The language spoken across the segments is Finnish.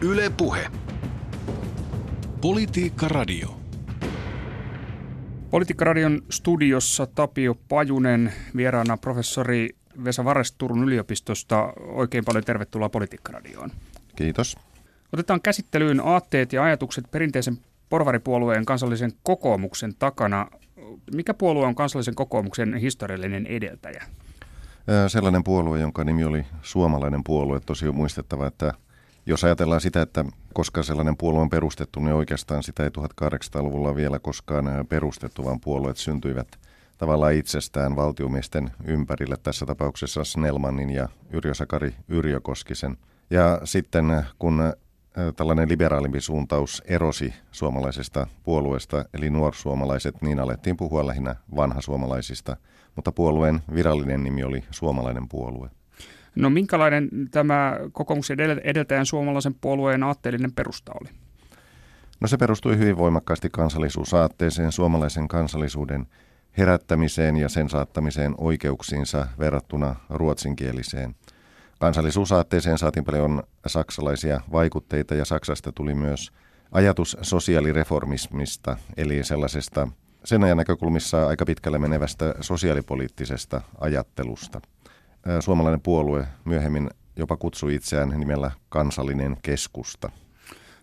Yle Puhe. Politiikka Radio. Politiikkaradion studiossa Tapio Pajunen, vieraana professori Vesa Vares Turun yliopistosta. Oikein paljon tervetuloa Politiikkaradioon. Kiitos. Otetaan käsittelyyn aatteet ja ajatukset perinteisen porvaripuolueen kansallisen kokoomuksen takana. Mikä puolue on kansallisen kokoomuksen historiallinen edeltäjä? Sellainen puolue, jonka nimi oli Suomalainen puolue. Tosi on muistettava, että jos ajatellaan sitä, että koska sellainen puolue on perustettu, niin oikeastaan sitä ei 1800-luvulla vielä koskaan perustettu, vaan puolueet syntyivät tavallaan itsestään valtiomiesten ympärille, tässä tapauksessa Snellmanin ja Yrjö Sakari Yrjökoskisen. Ja sitten kun tällainen liberaalimpi suuntaus erosi suomalaisesta puolueesta, eli nuorsuomalaiset, niin alettiin puhua lähinnä vanhasuomalaisista, mutta puolueen virallinen nimi oli Suomalainen puolue. No minkälainen tämä kokoomuksen edeltäjän suomalaisen puolueen aatteellinen perusta oli? No se perustui hyvin voimakkaasti kansallisuusaatteeseen, suomalaisen kansallisuuden herättämiseen ja sen saattamiseen oikeuksiinsa verrattuna ruotsinkieliseen. Kansallisuusaatteeseen saatiin paljon saksalaisia vaikutteita ja Saksasta tuli myös ajatus sosiaalireformismista, eli sellaisesta sen ajan näkökulmissa aika pitkälle menevästä sosiaalipoliittisesta ajattelusta. Suomalainen puolue myöhemmin jopa kutsui itseään nimellä kansallinen keskusta.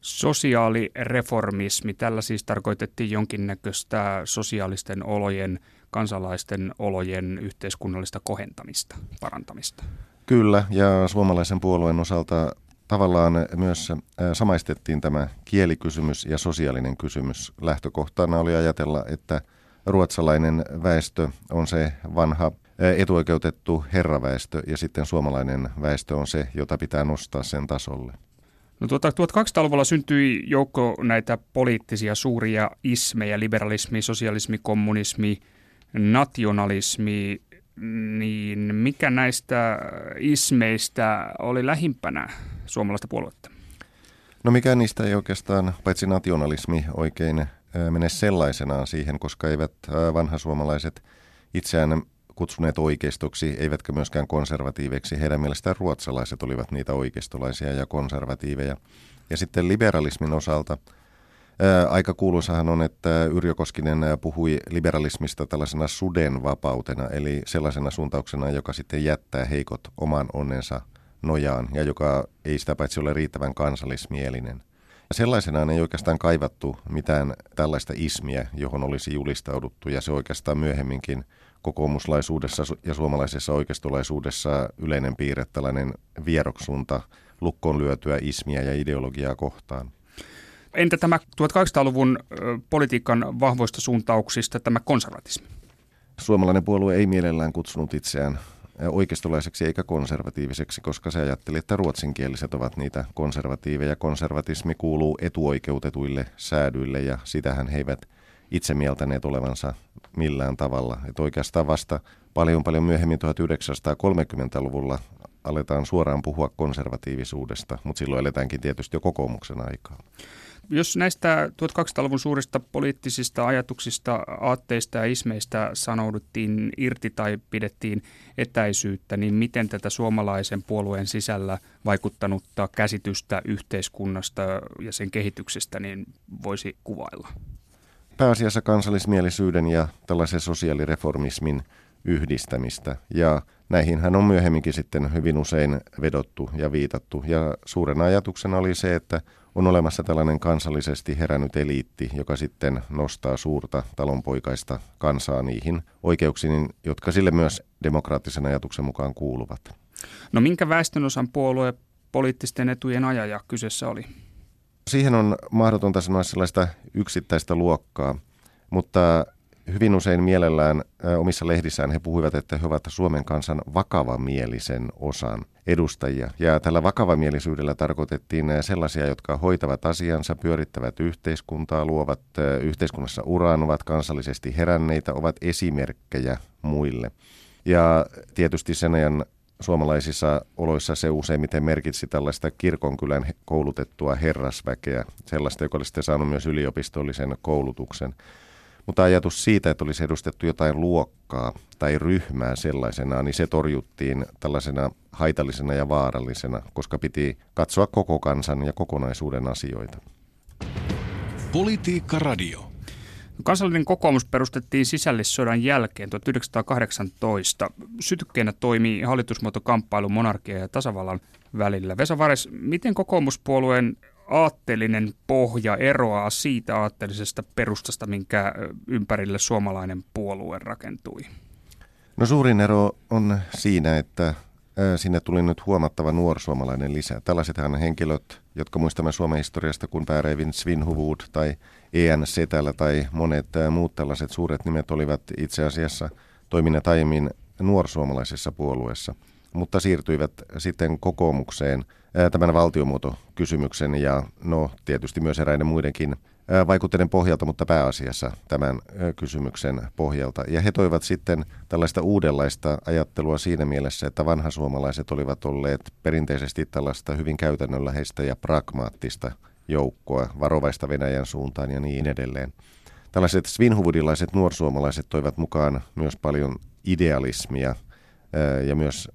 Sosiaalireformismi, tällä siis tarkoitettiin jonkinnäköistä sosiaalisten olojen, kansalaisten olojen yhteiskunnallista kohentamista, parantamista. Kyllä, ja suomalaisen puolueen osalta tavallaan myös samaistettiin tämä kielikysymys ja sosiaalinen kysymys. Lähtökohtana oli ajatella, että ruotsalainen väestö on se vanha etuoikeutettu herraväestö ja sitten suomalainen väestö on se, jota pitää nostaa sen tasolle. No tuota, 1200-luvulla syntyi joukko näitä poliittisia suuria ismejä, liberalismi, sosialismi, kommunismi, nationalismi, niin mikä näistä ismeistä oli lähimpänä suomalaista puoluetta? No mikä niistä ei oikeastaan, paitsi nationalismi, oikein mene sellaisenaan siihen, koska eivät vanhasuomalaiset itseään kutsuneet oikeistoksi, eivätkä myöskään konservatiiveiksi. Heidän mielestään ruotsalaiset olivat niitä oikeistolaisia ja konservatiiveja. Ja sitten liberalismin osalta ää, aika kuuluisahan on, että Yrjö Koskinen puhui liberalismista tällaisena sudenvapautena, eli sellaisena suuntauksena, joka sitten jättää heikot oman onnensa nojaan ja joka ei sitä paitsi ole riittävän kansallismielinen. Sellaisenaan ei oikeastaan kaivattu mitään tällaista ismiä, johon olisi julistauduttu, ja se oikeastaan myöhemminkin kokoomuslaisuudessa ja suomalaisessa oikeistolaisuudessa yleinen piirre, tällainen vieroksunta lukkoon lyötyä ismiä ja ideologiaa kohtaan. Entä tämä 1800-luvun politiikan vahvoista suuntauksista tämä konservatismi? Suomalainen puolue ei mielellään kutsunut itseään oikeistolaiseksi eikä konservatiiviseksi, koska se ajatteli, että ruotsinkieliset ovat niitä konservatiiveja. Konservatismi kuuluu etuoikeutetuille säädyille ja sitähän he eivät itse mieltäneet olevansa millään tavalla. Että oikeastaan vasta paljon paljon myöhemmin 1930-luvulla aletaan suoraan puhua konservatiivisuudesta, mutta silloin eletäänkin tietysti jo kokoomuksen aikaa. Jos näistä 1200-luvun suurista poliittisista ajatuksista, aatteista ja ismeistä sanouduttiin irti tai pidettiin etäisyyttä, niin miten tätä suomalaisen puolueen sisällä vaikuttanutta käsitystä yhteiskunnasta ja sen kehityksestä niin voisi kuvailla? Pääasiassa kansallismielisyyden ja tällaisen sosiaalireformismin yhdistämistä. Ja näihin on myöhemminkin sitten hyvin usein vedottu ja viitattu. Ja suurena ajatuksena oli se, että on olemassa tällainen kansallisesti herännyt eliitti, joka sitten nostaa suurta talonpoikaista kansaa niihin oikeuksiin, jotka sille myös demokraattisen ajatuksen mukaan kuuluvat. No minkä väestönosan puolue poliittisten etujen ajaja kyseessä oli? Siihen on mahdotonta sanoa sellaista yksittäistä luokkaa, mutta hyvin usein mielellään omissa lehdissään he puhuivat, että he ovat Suomen kansan vakavamielisen osan edustajia. Ja tällä vakavamielisyydellä tarkoitettiin sellaisia, jotka hoitavat asiansa, pyörittävät yhteiskuntaa, luovat yhteiskunnassa uraan, ovat kansallisesti heränneitä, ovat esimerkkejä muille. Ja tietysti sen ajan suomalaisissa oloissa se useimmiten merkitsi tällaista kirkonkylän koulutettua herrasväkeä, sellaista, joka oli sitten saanut myös yliopistollisen koulutuksen. Mutta ajatus siitä, että olisi edustettu jotain luokkaa tai ryhmää sellaisenaan, niin se torjuttiin tällaisena haitallisena ja vaarallisena, koska piti katsoa koko kansan ja kokonaisuuden asioita. Politiikka Radio. Kansallinen kokoomus perustettiin sisällissodan jälkeen 1918. Sytykkeenä toimii hallitusmuotokamppailu monarkia ja tasavallan välillä. Vesa Vares, miten kokoomuspuolueen aatteellinen pohja eroaa siitä aatteellisesta perustasta, minkä ympärille suomalainen puolue rakentui? No suurin ero on siinä, että sinne tuli nyt huomattava nuorsuomalainen lisä. Tällaisethan henkilöt, jotka muistamme Suomen historiasta, kun Päärevin Svinhuvud tai EN Setälä tai monet muut tällaiset suuret nimet olivat itse asiassa toimineet aiemmin nuorsuomalaisessa puolueessa, mutta siirtyivät sitten kokoomukseen tämän valtiomuotokysymyksen ja no tietysti myös eräiden muidenkin vaikutteiden pohjalta, mutta pääasiassa tämän kysymyksen pohjalta. Ja he toivat sitten tällaista uudenlaista ajattelua siinä mielessä, että vanhasuomalaiset olivat olleet perinteisesti tällaista hyvin käytännönläheistä ja pragmaattista joukkoa, varovaista Venäjän suuntaan ja niin edelleen. Tällaiset svinhuvudilaiset nuorsuomalaiset toivat mukaan myös paljon idealismia ja myös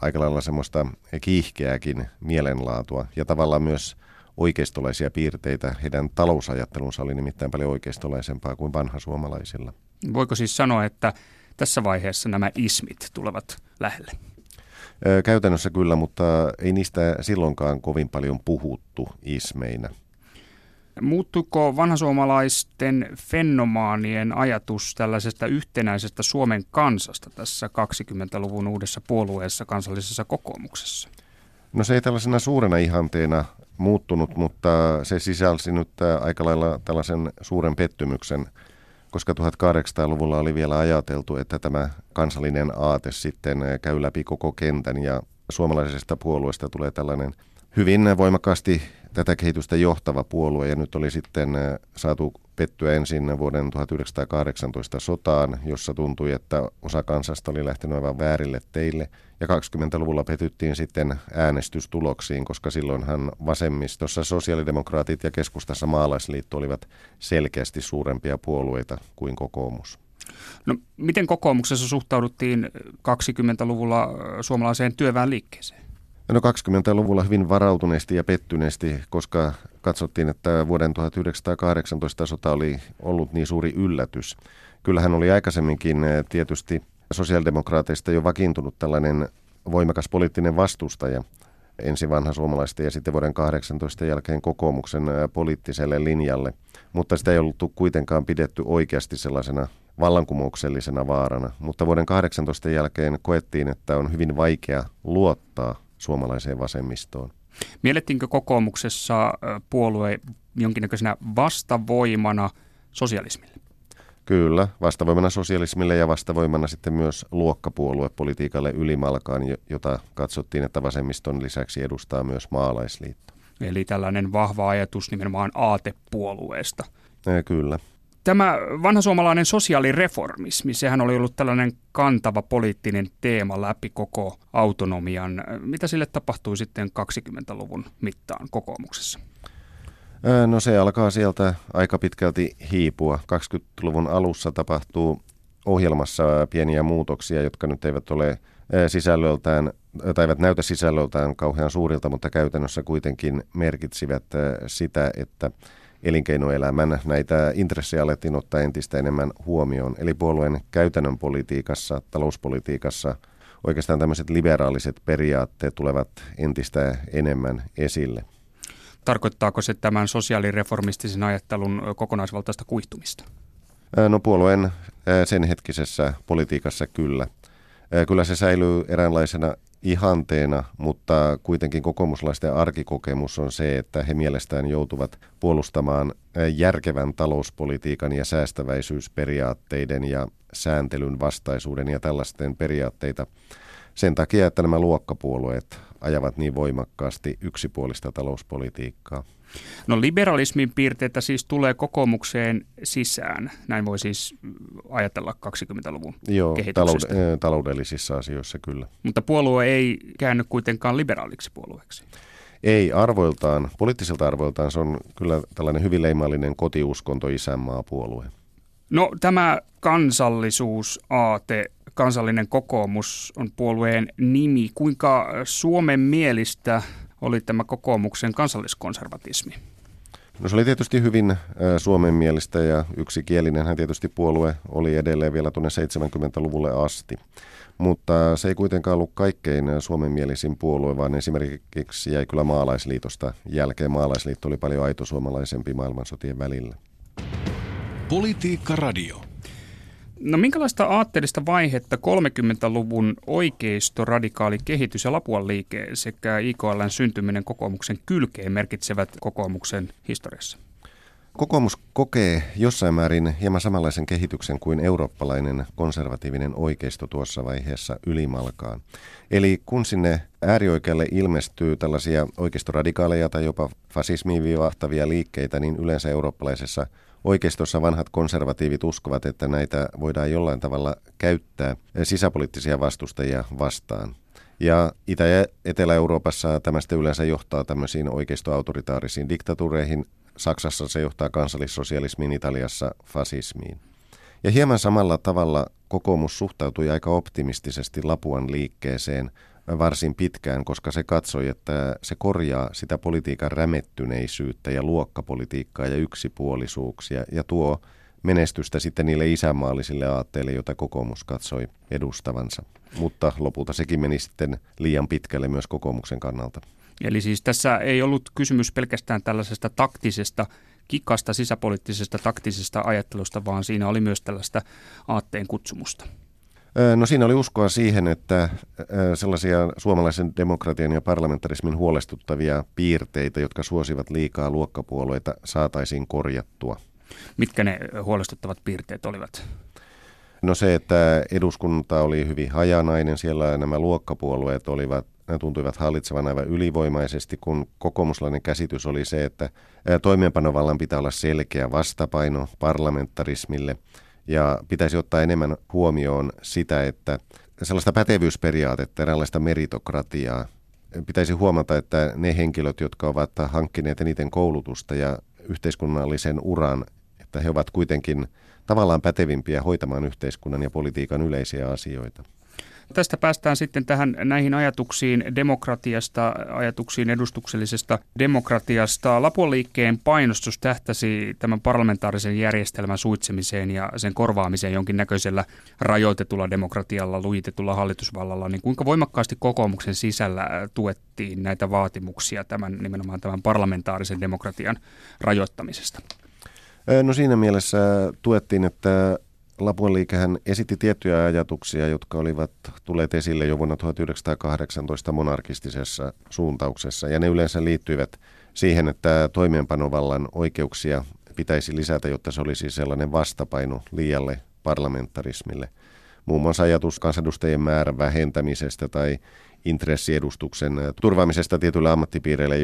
aika lailla semmoista kiihkeäkin mielenlaatua ja tavallaan myös oikeistolaisia piirteitä. Heidän talousajattelunsa oli nimittäin paljon oikeistolaisempaa kuin vanha suomalaisilla. Voiko siis sanoa, että tässä vaiheessa nämä ismit tulevat lähelle? Käytännössä kyllä, mutta ei niistä silloinkaan kovin paljon puhuttu ismeinä. Muuttuiko vanhasuomalaisten fenomaanien ajatus tällaisesta yhtenäisestä Suomen kansasta tässä 20-luvun uudessa puolueessa kansallisessa kokoomuksessa? No se ei tällaisena suurena ihanteena muuttunut, mutta se sisälsi nyt aika lailla tällaisen suuren pettymyksen, koska 1800-luvulla oli vielä ajateltu, että tämä kansallinen aate sitten käy läpi koko kentän ja suomalaisesta puolueesta tulee tällainen hyvin voimakkaasti tätä kehitystä johtava puolue ja nyt oli sitten saatu pettyä ensin vuoden 1918 sotaan, jossa tuntui, että osa kansasta oli lähtenyt aivan väärille teille. Ja 20-luvulla petyttiin sitten äänestystuloksiin, koska silloinhan vasemmistossa sosiaalidemokraatit ja keskustassa maalaisliitto olivat selkeästi suurempia puolueita kuin kokoomus. No, miten kokoomuksessa suhtauduttiin 20-luvulla suomalaiseen työväenliikkeeseen? No 20-luvulla hyvin varautuneesti ja pettyneesti, koska katsottiin, että vuoden 1918 sota oli ollut niin suuri yllätys. Kyllähän oli aikaisemminkin eh, tietysti sosiaalidemokraateista jo vakiintunut tällainen voimakas poliittinen vastustaja ensin vanha suomalaista ja sitten vuoden 18 jälkeen kokoomuksen eh, poliittiselle linjalle, mutta sitä ei ollut kuitenkaan pidetty oikeasti sellaisena vallankumouksellisena vaarana. Mutta vuoden 18 jälkeen koettiin, että on hyvin vaikea luottaa suomalaiseen vasemmistoon. Miellettiinkö kokoomuksessa puolue jonkinnäköisenä vastavoimana sosialismille? Kyllä, vastavoimana sosialismille ja vastavoimana sitten myös luokkapuoluepolitiikalle ylimalkaan, jota katsottiin, että vasemmiston lisäksi edustaa myös maalaisliitto. Eli tällainen vahva ajatus nimenomaan aatepuolueesta. Kyllä. Tämä vanha suomalainen sosiaalireformismi, sehän oli ollut tällainen kantava poliittinen teema läpi koko autonomian. Mitä sille tapahtui sitten 20-luvun mittaan kokoomuksessa? No se alkaa sieltä aika pitkälti hiipua. 20-luvun alussa tapahtuu ohjelmassa pieniä muutoksia, jotka nyt eivät ole sisällöltään, tai eivät näytä sisällöltään kauhean suurilta, mutta käytännössä kuitenkin merkitsivät sitä, että elinkeinoelämän näitä intressejä alettiin ottaa entistä enemmän huomioon. Eli puolueen käytännön politiikassa, talouspolitiikassa oikeastaan tämmöiset liberaaliset periaatteet tulevat entistä enemmän esille. Tarkoittaako se tämän sosiaalireformistisen ajattelun kokonaisvaltaista kuihtumista? No puolueen sen hetkisessä politiikassa kyllä. Kyllä se säilyy eräänlaisena ihanteena, mutta kuitenkin kokoomuslaisten arkikokemus on se, että he mielestään joutuvat puolustamaan järkevän talouspolitiikan ja säästäväisyysperiaatteiden ja sääntelyn vastaisuuden ja tällaisten periaatteita sen takia, että nämä luokkapuolueet ajavat niin voimakkaasti yksipuolista talouspolitiikkaa. No liberalismin piirteitä siis tulee kokoomukseen sisään. Näin voi siis ajatella 20-luvun Joo, kehityksestä. Talou- taloudellisissa asioissa kyllä. Mutta puolue ei käänny kuitenkaan liberaaliksi puolueeksi. Ei arvoiltaan, poliittisilta arvoiltaan se on kyllä tällainen hyvin leimallinen kotiuskonto isänmaa puolue. No tämä kansallisuusaate, kansallinen kokoomus on puolueen nimi. Kuinka Suomen mielistä oli tämä kokoomuksen kansalliskonservatismi? No se oli tietysti hyvin suomen mielestä ja hän tietysti puolue oli edelleen vielä tuonne 70-luvulle asti. Mutta se ei kuitenkaan ollut kaikkein suomenmielisin puolue, vaan esimerkiksi jäi kyllä maalaisliitosta jälkeen. Maalaisliitto oli paljon aito suomalaisempi maailmansotien välillä. Politiikka Radio. No minkälaista aatteellista vaihetta 30-luvun oikeisto, radikaali kehitys ja Lapuan liike sekä IKLn syntyminen kokoomuksen kylkeen merkitsevät kokoomuksen historiassa? Kokoomus kokee jossain määrin hieman samanlaisen kehityksen kuin eurooppalainen konservatiivinen oikeisto tuossa vaiheessa ylimalkaan. Eli kun sinne äärioikealle ilmestyy tällaisia oikeistoradikaaleja tai jopa fasismiin vivahtavia liikkeitä, niin yleensä eurooppalaisessa oikeistossa vanhat konservatiivit uskovat, että näitä voidaan jollain tavalla käyttää sisäpoliittisia vastustajia vastaan. Ja Itä- ja Etelä-Euroopassa tämä sitten yleensä johtaa tämmöisiin oikeistoautoritaarisiin diktatuureihin. Saksassa se johtaa kansallissosialismiin, Italiassa fasismiin. Ja hieman samalla tavalla kokoomus suhtautui aika optimistisesti Lapuan liikkeeseen varsin pitkään, koska se katsoi, että se korjaa sitä politiikan rämettyneisyyttä ja luokkapolitiikkaa ja yksipuolisuuksia ja tuo menestystä sitten niille isänmaallisille aatteille, joita kokoomus katsoi edustavansa. Mutta lopulta sekin meni sitten liian pitkälle myös kokoomuksen kannalta. Eli siis tässä ei ollut kysymys pelkästään tällaisesta taktisesta kikasta sisäpoliittisesta taktisesta ajattelusta, vaan siinä oli myös tällaista aatteen kutsumusta. No siinä oli uskoa siihen, että sellaisia suomalaisen demokratian ja parlamentarismin huolestuttavia piirteitä, jotka suosivat liikaa luokkapuolueita, saataisiin korjattua. Mitkä ne huolestuttavat piirteet olivat? No se, että eduskunta oli hyvin hajanainen, siellä nämä luokkapuolueet olivat ne tuntuivat hallitsevan aivan ylivoimaisesti, kun kokoomuslainen käsitys oli se, että toimeenpanovallan pitää olla selkeä vastapaino parlamentarismille ja pitäisi ottaa enemmän huomioon sitä, että sellaista pätevyysperiaatetta, eräänlaista meritokratiaa, pitäisi huomata, että ne henkilöt, jotka ovat hankkineet eniten koulutusta ja yhteiskunnallisen uran, että he ovat kuitenkin tavallaan pätevimpiä hoitamaan yhteiskunnan ja politiikan yleisiä asioita. Tästä päästään sitten tähän näihin ajatuksiin demokratiasta, ajatuksiin edustuksellisesta demokratiasta. Lapuoliikkeen painostus tähtäsi tämän parlamentaarisen järjestelmän suitsemiseen ja sen korvaamiseen jonkinnäköisellä rajoitetulla demokratialla, lujitetulla hallitusvallalla. Niin kuinka voimakkaasti kokoomuksen sisällä tuettiin näitä vaatimuksia tämän nimenomaan tämän parlamentaarisen demokratian rajoittamisesta? No siinä mielessä tuettiin, että Lapuan liikehän esitti tiettyjä ajatuksia, jotka olivat tulleet esille jo vuonna 1918 monarkistisessa suuntauksessa, ja ne yleensä liittyivät siihen, että toimeenpanovallan oikeuksia pitäisi lisätä, jotta se olisi sellainen vastapaino liialle parlamentarismille. Muun muassa ajatus kansanedustajien määrän vähentämisestä tai intressiedustuksen turvaamisesta tietyille ammattipiireille,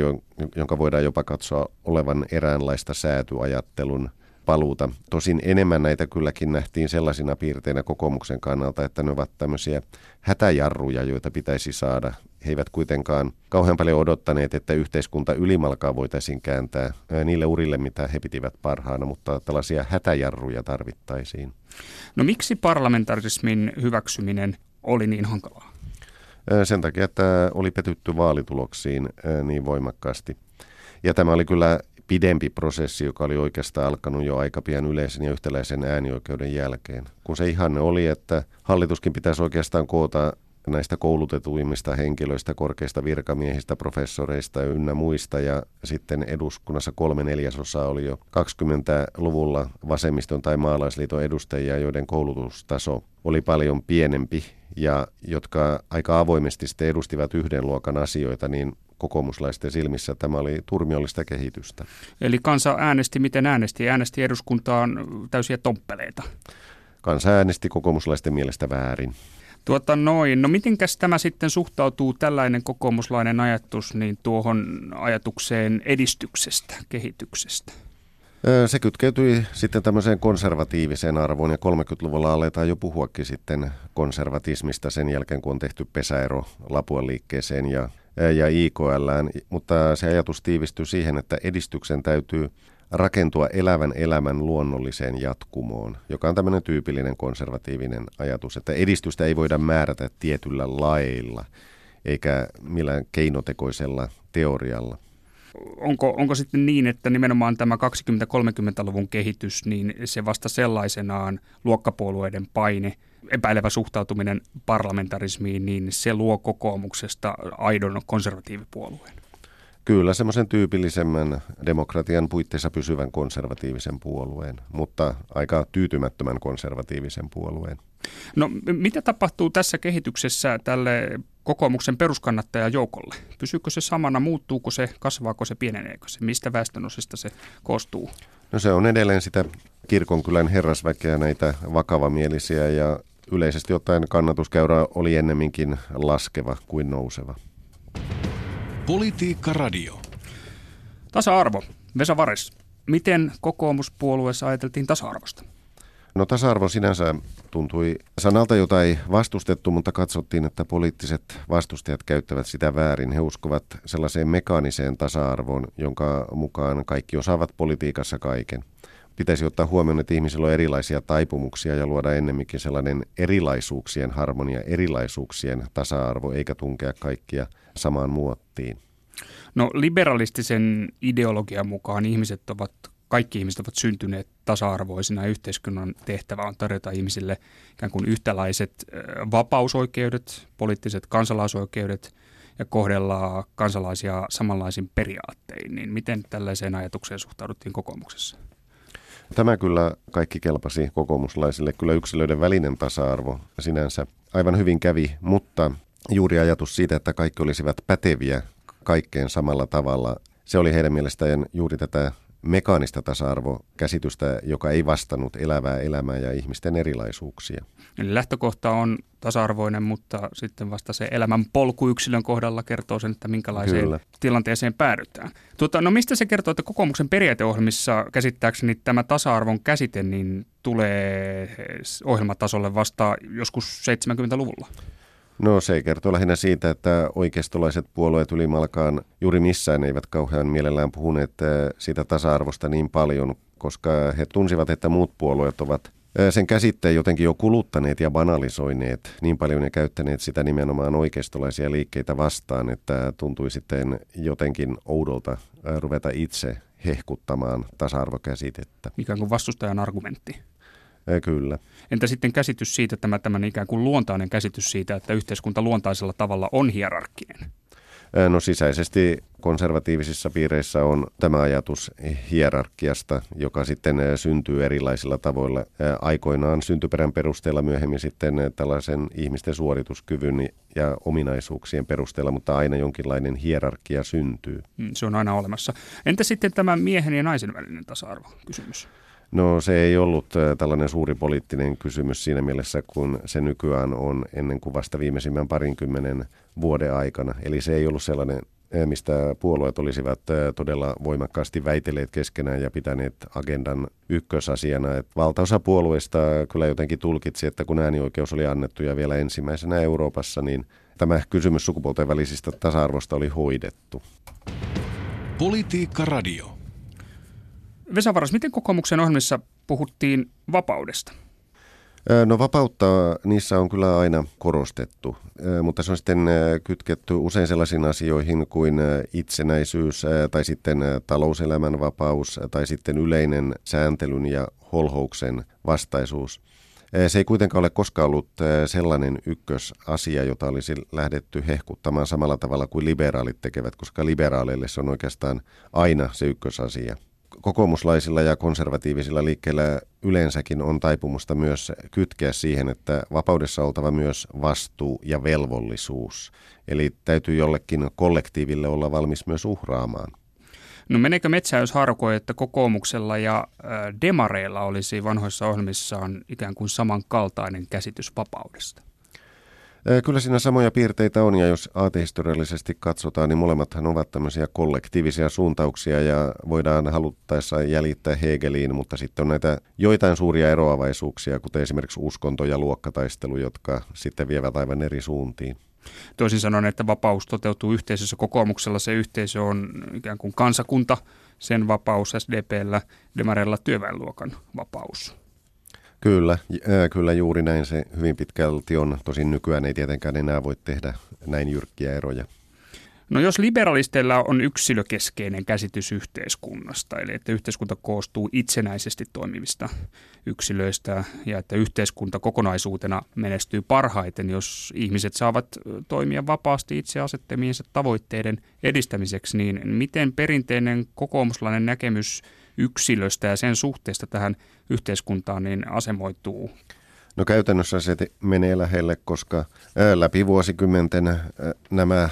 jonka voidaan jopa katsoa olevan eräänlaista säätyajattelun paluuta. Tosin enemmän näitä kylläkin nähtiin sellaisina piirteinä kokoomuksen kannalta, että ne ovat tämmöisiä hätäjarruja, joita pitäisi saada. He eivät kuitenkaan kauhean paljon odottaneet, että yhteiskunta ylimalkaa voitaisiin kääntää niille urille, mitä he pitivät parhaana, mutta tällaisia hätäjarruja tarvittaisiin. No miksi parlamentarismin hyväksyminen oli niin hankalaa? Sen takia, että oli petytty vaalituloksiin niin voimakkaasti. Ja tämä oli kyllä pidempi prosessi, joka oli oikeastaan alkanut jo aika pian yleisen ja yhtäläisen äänioikeuden jälkeen. Kun se ihanne oli, että hallituskin pitäisi oikeastaan koota näistä koulutetuimmista henkilöistä, korkeista virkamiehistä, professoreista ynnä muista. Ja sitten eduskunnassa kolme neljäsosaa oli jo 20-luvulla vasemmiston tai maalaisliiton edustajia, joiden koulutustaso oli paljon pienempi ja jotka aika avoimesti sitten edustivat yhden luokan asioita, niin kokoomuslaisten silmissä tämä oli turmiollista kehitystä. Eli kansa äänesti miten äänesti? Äänesti eduskuntaan täysiä tomppeleita. Kansa äänesti kokoomuslaisten mielestä väärin. Tuota noin. No mitenkäs tämä sitten suhtautuu tällainen kokoomuslainen ajatus niin tuohon ajatukseen edistyksestä, kehityksestä? Se kytkeytyi sitten tämmöiseen konservatiiviseen arvoon ja 30-luvulla aletaan jo puhuakin sitten konservatismista sen jälkeen, kun on tehty pesäero Lapuan liikkeeseen ja ja IKL, mutta se ajatus tiivistyy siihen, että edistyksen täytyy rakentua elävän elämän luonnolliseen jatkumoon, joka on tämmöinen tyypillinen konservatiivinen ajatus, että edistystä ei voida määrätä tietyllä lailla eikä millään keinotekoisella teorialla. Onko, onko sitten niin, että nimenomaan tämä 20-30-luvun kehitys, niin se vasta sellaisenaan luokkapuolueiden paine, epäilevä suhtautuminen parlamentarismiin, niin se luo kokoomuksesta aidon konservatiivipuolueen? Kyllä, semmoisen tyypillisemmän demokratian puitteissa pysyvän konservatiivisen puolueen, mutta aika tyytymättömän konservatiivisen puolueen. No mitä tapahtuu tässä kehityksessä tälle kokoomuksen peruskannattajajoukolle? Pysyykö se samana, muuttuuko se, kasvaako se, pieneneekö se? Mistä väestönosista se koostuu? No se on edelleen sitä kirkonkylän herrasväkeä, näitä vakavamielisiä ja yleisesti ottaen kannatuskäyrä oli ennemminkin laskeva kuin nouseva. Politiikka Radio. Tasa-arvo. Vesa Vares. Miten kokoomuspuolueessa ajateltiin tasa-arvosta? No tasa-arvo sinänsä tuntui sanalta, jota ei vastustettu, mutta katsottiin, että poliittiset vastustajat käyttävät sitä väärin. He uskovat sellaiseen mekaaniseen tasa-arvoon, jonka mukaan kaikki osaavat politiikassa kaiken. Pitäisi ottaa huomioon, että ihmisillä on erilaisia taipumuksia ja luoda ennemminkin sellainen erilaisuuksien harmonia, erilaisuuksien tasa-arvo, eikä tunkea kaikkia samaan muottiin. No liberalistisen ideologian mukaan ihmiset ovat kaikki ihmiset ovat syntyneet tasa-arvoisina. Yhteiskunnan tehtävä on tarjota ihmisille ikään kuin yhtälaiset vapausoikeudet, poliittiset kansalaisoikeudet ja kohdella kansalaisia samanlaisin periaattein. Niin miten tällaiseen ajatukseen suhtauduttiin kokoomuksessa? Tämä kyllä kaikki kelpasi kokoomuslaisille. Kyllä yksilöiden välinen tasa-arvo sinänsä aivan hyvin kävi, mutta juuri ajatus siitä, että kaikki olisivat päteviä kaikkeen samalla tavalla, se oli heidän mielestään juuri tätä mekaanista tasa-arvokäsitystä, joka ei vastannut elävää elämää ja ihmisten erilaisuuksia. Eli lähtökohta on tasa-arvoinen, mutta sitten vasta se elämän polku yksilön kohdalla kertoo sen, että minkälaiseen Kyllä. tilanteeseen päädytään. Tuota, no mistä se kertoo, että kokoomuksen periaateohjelmissa käsittääkseni tämä tasa-arvon käsite niin tulee ohjelmatasolle vasta joskus 70-luvulla? No se kertoo lähinnä siitä, että oikeistolaiset puolueet ylimalkaan juuri missään eivät kauhean mielellään puhuneet eh, siitä tasa-arvosta niin paljon, koska he tunsivat, että muut puolueet ovat eh, sen käsitteen jotenkin jo kuluttaneet ja banalisoineet niin paljon ja käyttäneet sitä nimenomaan oikeistolaisia liikkeitä vastaan, että tuntui sitten jotenkin oudolta eh, ruveta itse hehkuttamaan tasa-arvokäsitettä. Ikään kuin vastustajan argumentti. Kyllä. Entä sitten käsitys siitä, tämä tämän ikään kuin luontainen käsitys siitä, että yhteiskunta luontaisella tavalla on hierarkkinen? No sisäisesti konservatiivisissa piireissä on tämä ajatus hierarkiasta, joka sitten syntyy erilaisilla tavoilla. Aikoinaan syntyperän perusteella, myöhemmin sitten tällaisen ihmisten suorituskyvyn ja ominaisuuksien perusteella, mutta aina jonkinlainen hierarkia syntyy. Mm, se on aina olemassa. Entä sitten tämä miehen ja naisen välinen tasa-arvo kysymys? No se ei ollut tällainen suuri poliittinen kysymys siinä mielessä, kun se nykyään on ennen kuin vasta viimeisimmän parinkymmenen vuoden aikana. Eli se ei ollut sellainen, mistä puolueet olisivat todella voimakkaasti väitelleet keskenään ja pitäneet agendan ykkösasiana. Et valtaosa puolueista kyllä jotenkin tulkitsi, että kun äänioikeus oli annettu ja vielä ensimmäisenä Euroopassa, niin tämä kysymys sukupuolten välisistä tasa-arvosta oli hoidettu. Politiikka Radio. Vesa Varas, miten kokoomuksen ohjelmissa puhuttiin vapaudesta? No vapautta niissä on kyllä aina korostettu, mutta se on sitten kytketty usein sellaisiin asioihin kuin itsenäisyys tai sitten talouselämän vapaus tai sitten yleinen sääntelyn ja holhouksen vastaisuus. Se ei kuitenkaan ole koskaan ollut sellainen ykkösasia, jota olisi lähdetty hehkuttamaan samalla tavalla kuin liberaalit tekevät, koska liberaaleille se on oikeastaan aina se ykkösasia – kokoomuslaisilla ja konservatiivisilla liikkeillä yleensäkin on taipumusta myös kytkeä siihen, että vapaudessa oltava myös vastuu ja velvollisuus. Eli täytyy jollekin kollektiiville olla valmis myös uhraamaan. No meneekö metsään, jos harkoi, että kokoomuksella ja demareilla olisi vanhoissa ohjelmissaan ikään kuin samankaltainen käsitys vapaudesta? Kyllä siinä samoja piirteitä on ja jos aatehistoriallisesti katsotaan, niin molemmathan ovat tämmöisiä kollektiivisia suuntauksia ja voidaan haluttaessa jäljittää Hegeliin, mutta sitten on näitä joitain suuria eroavaisuuksia, kuten esimerkiksi uskonto ja luokkataistelu, jotka sitten vievät aivan eri suuntiin. Toisin sanoen, että vapaus toteutuu yhteisössä kokoomuksella. Se yhteisö on ikään kuin kansakunta, sen vapaus SDPllä, demareilla työväenluokan vapaus. Kyllä, kyllä juuri näin se hyvin pitkälti on. Tosin nykyään ei tietenkään enää voi tehdä näin jyrkkiä eroja. No jos liberalisteilla on yksilökeskeinen käsitys yhteiskunnasta, eli että yhteiskunta koostuu itsenäisesti toimivista yksilöistä ja että yhteiskunta kokonaisuutena menestyy parhaiten, jos ihmiset saavat toimia vapaasti itse asettamiensa tavoitteiden edistämiseksi, niin miten perinteinen kokoomuslainen näkemys yksilöstä ja sen suhteesta tähän yhteiskuntaan niin asemoituu? No käytännössä se menee lähelle, koska läpi vuosikymmenten nämä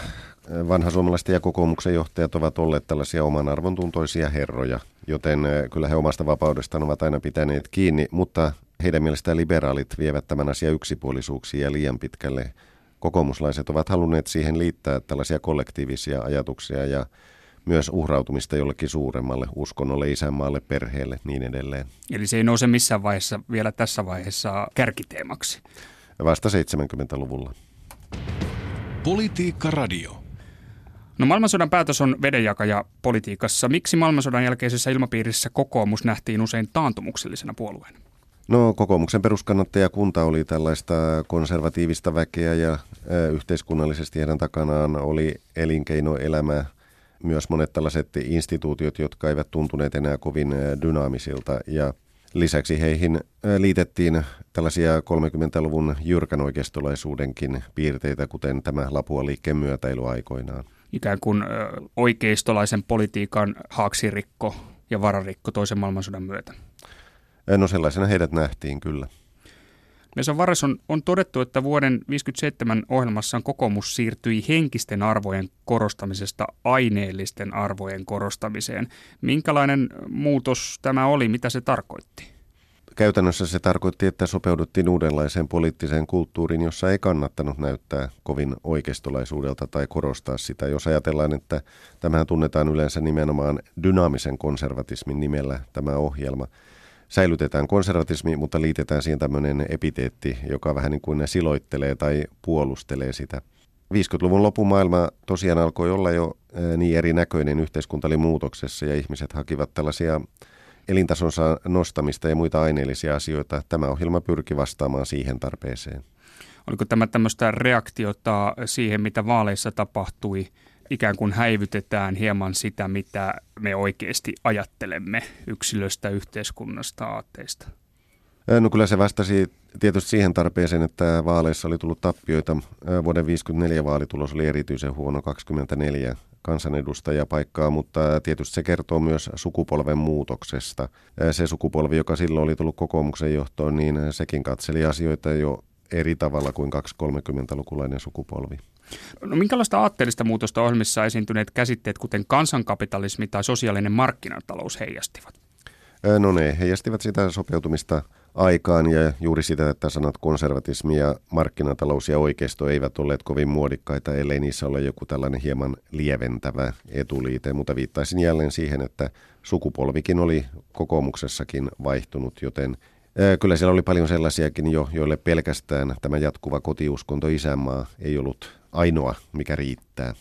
vanhasuomalaiset ja kokoomuksen johtajat ovat olleet tällaisia oman arvontuntoisia herroja, joten kyllä he omasta vapaudestaan ovat aina pitäneet kiinni, mutta heidän mielestään liberaalit vievät tämän asian yksipuolisuuksia ja liian pitkälle. Kokoomuslaiset ovat halunneet siihen liittää tällaisia kollektiivisia ajatuksia ja myös uhrautumista jollekin suuremmalle uskonnolle, isänmaalle, perheelle, niin edelleen. Eli se ei nouse missään vaiheessa, vielä tässä vaiheessa kärkiteemaksi? Vasta 70-luvulla. Politiikka Radio. No maailmansodan päätös on vedenjakaja politiikassa. Miksi maailmansodan jälkeisessä ilmapiirissä kokoomus nähtiin usein taantumuksellisena puolueena? No kokoomuksen peruskannattajakunta oli tällaista konservatiivista väkeä ja ö, yhteiskunnallisesti heidän takanaan oli elinkeinoelämä, myös monet tällaiset instituutiot, jotka eivät tuntuneet enää kovin dynaamisilta ja Lisäksi heihin liitettiin tällaisia 30-luvun jyrkän oikeistolaisuudenkin piirteitä, kuten tämä Lapua liikkeen myötäily aikoinaan ikään kuin oikeistolaisen politiikan haaksirikko ja vararikko toisen maailmansodan myötä? No sellaisena heidät nähtiin kyllä. Mesa Vares on, on todettu, että vuoden 1957 ohjelmassaan kokoomus siirtyi henkisten arvojen korostamisesta aineellisten arvojen korostamiseen. Minkälainen muutos tämä oli? Mitä se tarkoitti? Käytännössä se tarkoitti, että sopeuduttiin uudenlaiseen poliittiseen kulttuuriin, jossa ei kannattanut näyttää kovin oikeistolaisuudelta tai korostaa sitä. Jos ajatellaan, että tämähän tunnetaan yleensä nimenomaan dynaamisen konservatismin nimellä tämä ohjelma. Säilytetään konservatismi, mutta liitetään siihen tämmöinen epiteetti, joka vähän niin kuin siloittelee tai puolustelee sitä. 50-luvun lopun maailma tosiaan alkoi olla jo niin erinäköinen, yhteiskunta oli muutoksessa ja ihmiset hakivat tällaisia elintasonsa nostamista ja muita aineellisia asioita. Tämä ohjelma pyrki vastaamaan siihen tarpeeseen. Oliko tämä tämmöistä reaktiota siihen, mitä vaaleissa tapahtui? Ikään kuin häivytetään hieman sitä, mitä me oikeasti ajattelemme yksilöstä, yhteiskunnasta, aatteista. No kyllä se vastasi tietysti siihen tarpeeseen, että vaaleissa oli tullut tappioita. Vuoden 54 vaalitulos oli erityisen huono, 24 kansanedustajapaikkaa, mutta tietysti se kertoo myös sukupolven muutoksesta. Se sukupolvi, joka silloin oli tullut kokoomuksen johtoon, niin sekin katseli asioita jo eri tavalla kuin 230-lukulainen sukupolvi. No minkälaista aatteellista muutosta ohjelmissa esiintyneet käsitteet, kuten kansankapitalismi tai sosiaalinen markkinatalous heijastivat? No ne heijastivat sitä sopeutumista aikaan ja juuri sitä, että sanat konservatismi ja markkinatalous ja oikeisto eivät olleet kovin muodikkaita, ellei niissä ole joku tällainen hieman lieventävä etuliite, mutta viittaisin jälleen siihen, että sukupolvikin oli kokoomuksessakin vaihtunut, joten Kyllä siellä oli paljon sellaisiakin jo, joille pelkästään tämä jatkuva kotiuskonto isänmaa ei ollut ainoa, mikä riittää.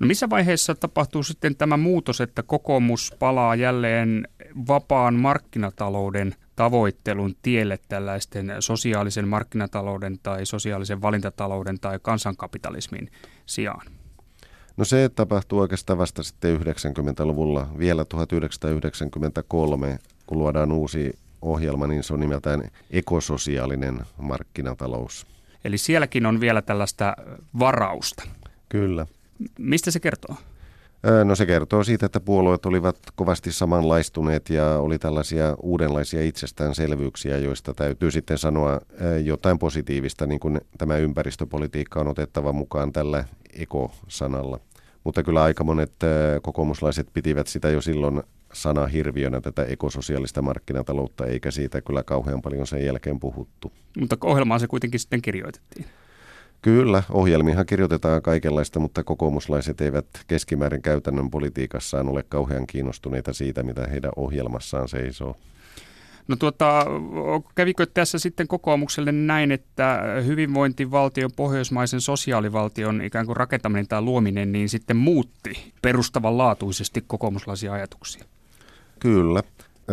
No missä vaiheessa tapahtuu sitten tämä muutos, että kokoomus palaa jälleen vapaan markkinatalouden tavoittelun tielle tällaisten sosiaalisen markkinatalouden tai sosiaalisen valintatalouden tai kansankapitalismin sijaan? No se tapahtuu oikeastaan vasta sitten 90-luvulla, vielä 1993, kun luodaan uusi ohjelma, niin se on nimeltään ekososiaalinen markkinatalous. Eli sielläkin on vielä tällaista varausta. Kyllä. Mistä se kertoo? No se kertoo siitä, että puolueet olivat kovasti samanlaistuneet ja oli tällaisia uudenlaisia itsestäänselvyyksiä, joista täytyy sitten sanoa jotain positiivista, niin kuin tämä ympäristöpolitiikka on otettava mukaan tällä ekosanalla. Mutta kyllä aika monet kokoomuslaiset pitivät sitä jo silloin sana hirviönä tätä ekososiaalista markkinataloutta, eikä siitä kyllä kauhean paljon sen jälkeen puhuttu. Mutta ohjelmaan se kuitenkin sitten kirjoitettiin. Kyllä, ohjelmihan kirjoitetaan kaikenlaista, mutta kokoomuslaiset eivät keskimäärin käytännön politiikassaan ole kauhean kiinnostuneita siitä, mitä heidän ohjelmassaan seisoo. No tuota, kävikö tässä sitten kokoomukselle näin, että hyvinvointivaltion, pohjoismaisen sosiaalivaltion ikään kuin rakentaminen tai luominen, niin sitten muutti perustavanlaatuisesti kokoomuslaisia ajatuksia? Kyllä.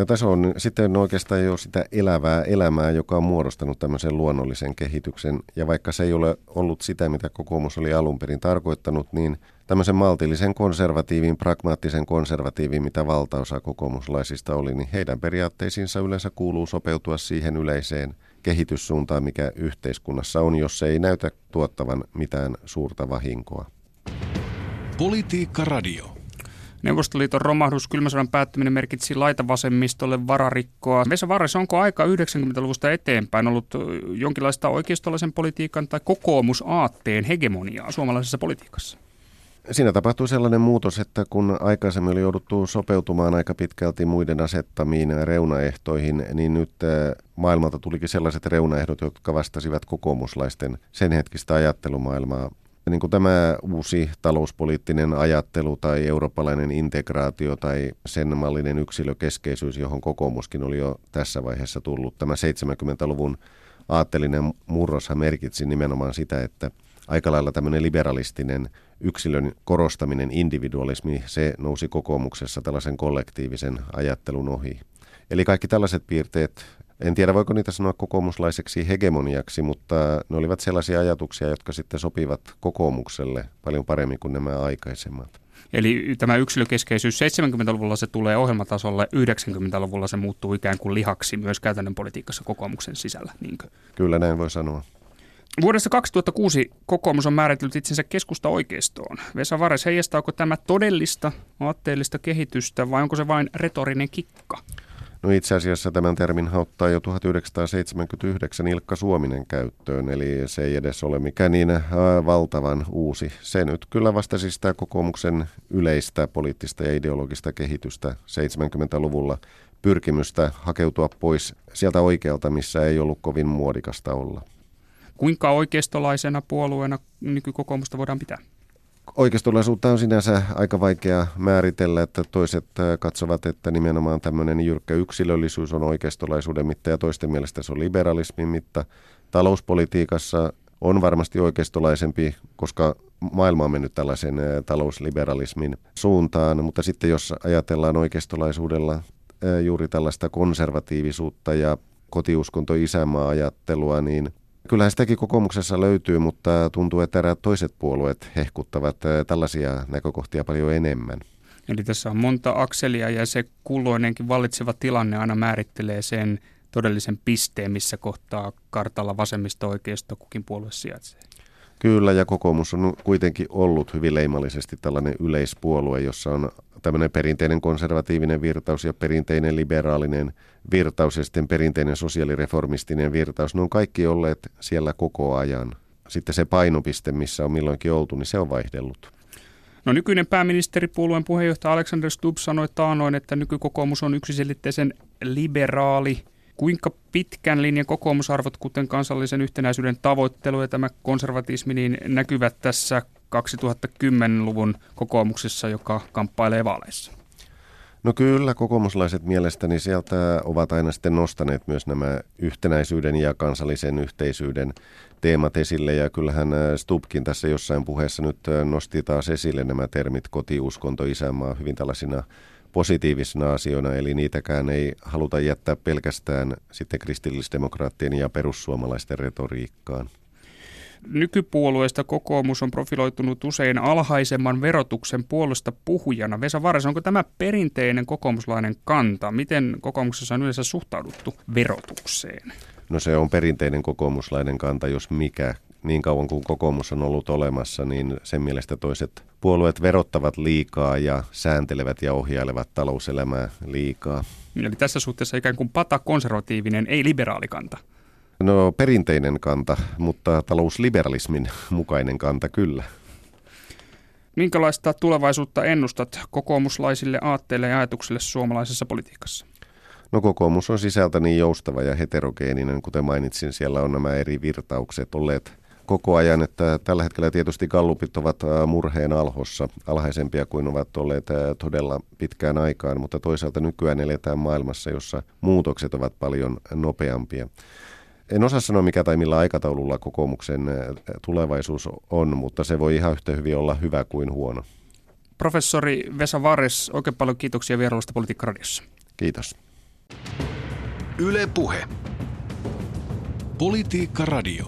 Tässä on sitten oikeastaan jo sitä elävää elämää, joka on muodostanut tämmöisen luonnollisen kehityksen. Ja vaikka se ei ole ollut sitä, mitä kokoomus oli alun perin tarkoittanut, niin tämmöisen maltillisen konservatiivin, pragmaattisen konservatiivin, mitä valtaosa kokoomuslaisista oli, niin heidän periaatteisiinsa yleensä kuuluu sopeutua siihen yleiseen kehityssuuntaan, mikä yhteiskunnassa on, jos se ei näytä tuottavan mitään suurta vahinkoa. Politiikka Radio. Neuvostoliiton romahdus, kylmä sodan päättyminen merkitsi laitavasemmistolle vararikkoa. Vesa Varres, onko aika 90-luvusta eteenpäin ollut jonkinlaista oikeistolaisen politiikan tai kokoomusaatteen hegemoniaa suomalaisessa politiikassa? Siinä tapahtui sellainen muutos, että kun aikaisemmin oli jouduttu sopeutumaan aika pitkälti muiden asettamiin reunaehtoihin, niin nyt maailmalta tulikin sellaiset reunaehdot, jotka vastasivat kokoomuslaisten sen hetkistä ajattelumaailmaa niin kuin tämä uusi talouspoliittinen ajattelu tai eurooppalainen integraatio tai sen mallinen yksilökeskeisyys, johon kokoomuskin oli jo tässä vaiheessa tullut. Tämä 70-luvun aattelinen murroshan merkitsi nimenomaan sitä, että aika lailla tämmöinen liberalistinen yksilön korostaminen, individualismi, se nousi kokoomuksessa tällaisen kollektiivisen ajattelun ohi. Eli kaikki tällaiset piirteet en tiedä, voiko niitä sanoa kokoomuslaiseksi hegemoniaksi, mutta ne olivat sellaisia ajatuksia, jotka sitten sopivat kokoomukselle paljon paremmin kuin nämä aikaisemmat. Eli tämä yksilökeskeisyys 70-luvulla se tulee ohjelmatasolle, 90-luvulla se muuttuu ikään kuin lihaksi myös käytännön politiikassa kokoomuksen sisällä, niinkö? Kyllä näin voi sanoa. Vuodessa 2006 kokoomus on määritellyt itsensä keskusta oikeistoon. Vesa Vares, heijastaako tämä todellista aatteellista kehitystä vai onko se vain retorinen kikka? No itse asiassa tämän termin hauttaa jo 1979 Ilkka Suominen käyttöön, eli se ei edes ole mikään niin äh, valtavan uusi. Se nyt kyllä vastasi sitä kokoomuksen yleistä poliittista ja ideologista kehitystä 70-luvulla pyrkimystä hakeutua pois sieltä oikealta, missä ei ollut kovin muodikasta olla. Kuinka oikeistolaisena puolueena nykykokoomusta voidaan pitää? Oikeistolaisuutta on sinänsä aika vaikea määritellä, että toiset äh, katsovat, että nimenomaan tämmöinen jyrkkä yksilöllisyys on oikeistolaisuuden mitta ja toisten mielestä se on liberalismin mitta. Talouspolitiikassa on varmasti oikeistolaisempi, koska maailma on mennyt tällaisen äh, talousliberalismin suuntaan, mutta sitten jos ajatellaan oikeistolaisuudella äh, juuri tällaista konservatiivisuutta ja kotiuskonto isämaa-ajattelua, niin Kyllähän sitäkin kokoomuksessa löytyy, mutta tuntuu, että eräät toiset puolueet hehkuttavat tällaisia näkökohtia paljon enemmän. Eli tässä on monta akselia ja se kulloinenkin vallitseva tilanne aina määrittelee sen todellisen pisteen, missä kohtaa kartalla vasemmista oikeisto kukin puolue sijaitsee. Kyllä, ja kokoomus on kuitenkin ollut hyvin leimallisesti tällainen yleispuolue, jossa on tämmöinen perinteinen konservatiivinen virtaus ja perinteinen liberaalinen virtaus ja sitten perinteinen sosiaalireformistinen virtaus. Ne on kaikki olleet siellä koko ajan. Sitten se painopiste, missä on milloinkin oltu, niin se on vaihdellut. No nykyinen pääministeripuolueen puheenjohtaja Alexander Stubb sanoi taanoin, että nykykokoomus on yksiselitteisen liberaali. Kuinka pitkän linjan kokoomusarvot, kuten kansallisen yhtenäisyyden tavoittelu ja tämä konservatismi, niin näkyvät tässä 2010-luvun kokoomuksessa, joka kamppailee vaaleissa? No kyllä, kokoomuslaiset mielestäni sieltä ovat aina sitten nostaneet myös nämä yhtenäisyyden ja kansallisen yhteisyyden teemat esille. Ja kyllähän äh, Stubkin tässä jossain puheessa nyt äh, nosti taas esille nämä termit kotiuskonto, isänmaa hyvin tällaisina positiivisina asioina, eli niitäkään ei haluta jättää pelkästään sitten kristillisdemokraattien ja perussuomalaisten retoriikkaan. Nykypuolueesta kokoomus on profiloitunut usein alhaisemman verotuksen puolesta puhujana. Vesa Vares, onko tämä perinteinen kokoomuslainen kanta? Miten kokoomuksessa on yleensä suhtauduttu verotukseen? No se on perinteinen kokoomuslainen kanta, jos mikä. Niin kauan kuin kokoomus on ollut olemassa, niin sen mielestä toiset puolueet verottavat liikaa ja sääntelevät ja ohjailevat talouselämää liikaa. Eli tässä suhteessa ikään kuin pata konservatiivinen, ei liberaali kanta. No perinteinen kanta, mutta talousliberalismin mukainen kanta kyllä. Minkälaista tulevaisuutta ennustat kokoomuslaisille aatteille ja ajatuksille suomalaisessa politiikassa? No kokoomus on sisältä niin joustava ja heterogeeninen, kuten mainitsin, siellä on nämä eri virtaukset olleet koko ajan, että tällä hetkellä tietysti gallupit ovat murheen alhossa, alhaisempia kuin ovat olleet todella pitkään aikaan, mutta toisaalta nykyään eletään maailmassa, jossa muutokset ovat paljon nopeampia. En osaa sanoa mikä tai millä aikataululla kokoomuksen tulevaisuus on, mutta se voi ihan yhtä hyvin olla hyvä kuin huono. Professori Vesa Vares, oikein paljon kiitoksia vierailusta Politiikka-radiossa. Kiitos. Yle Puhe. Politiikka Radio.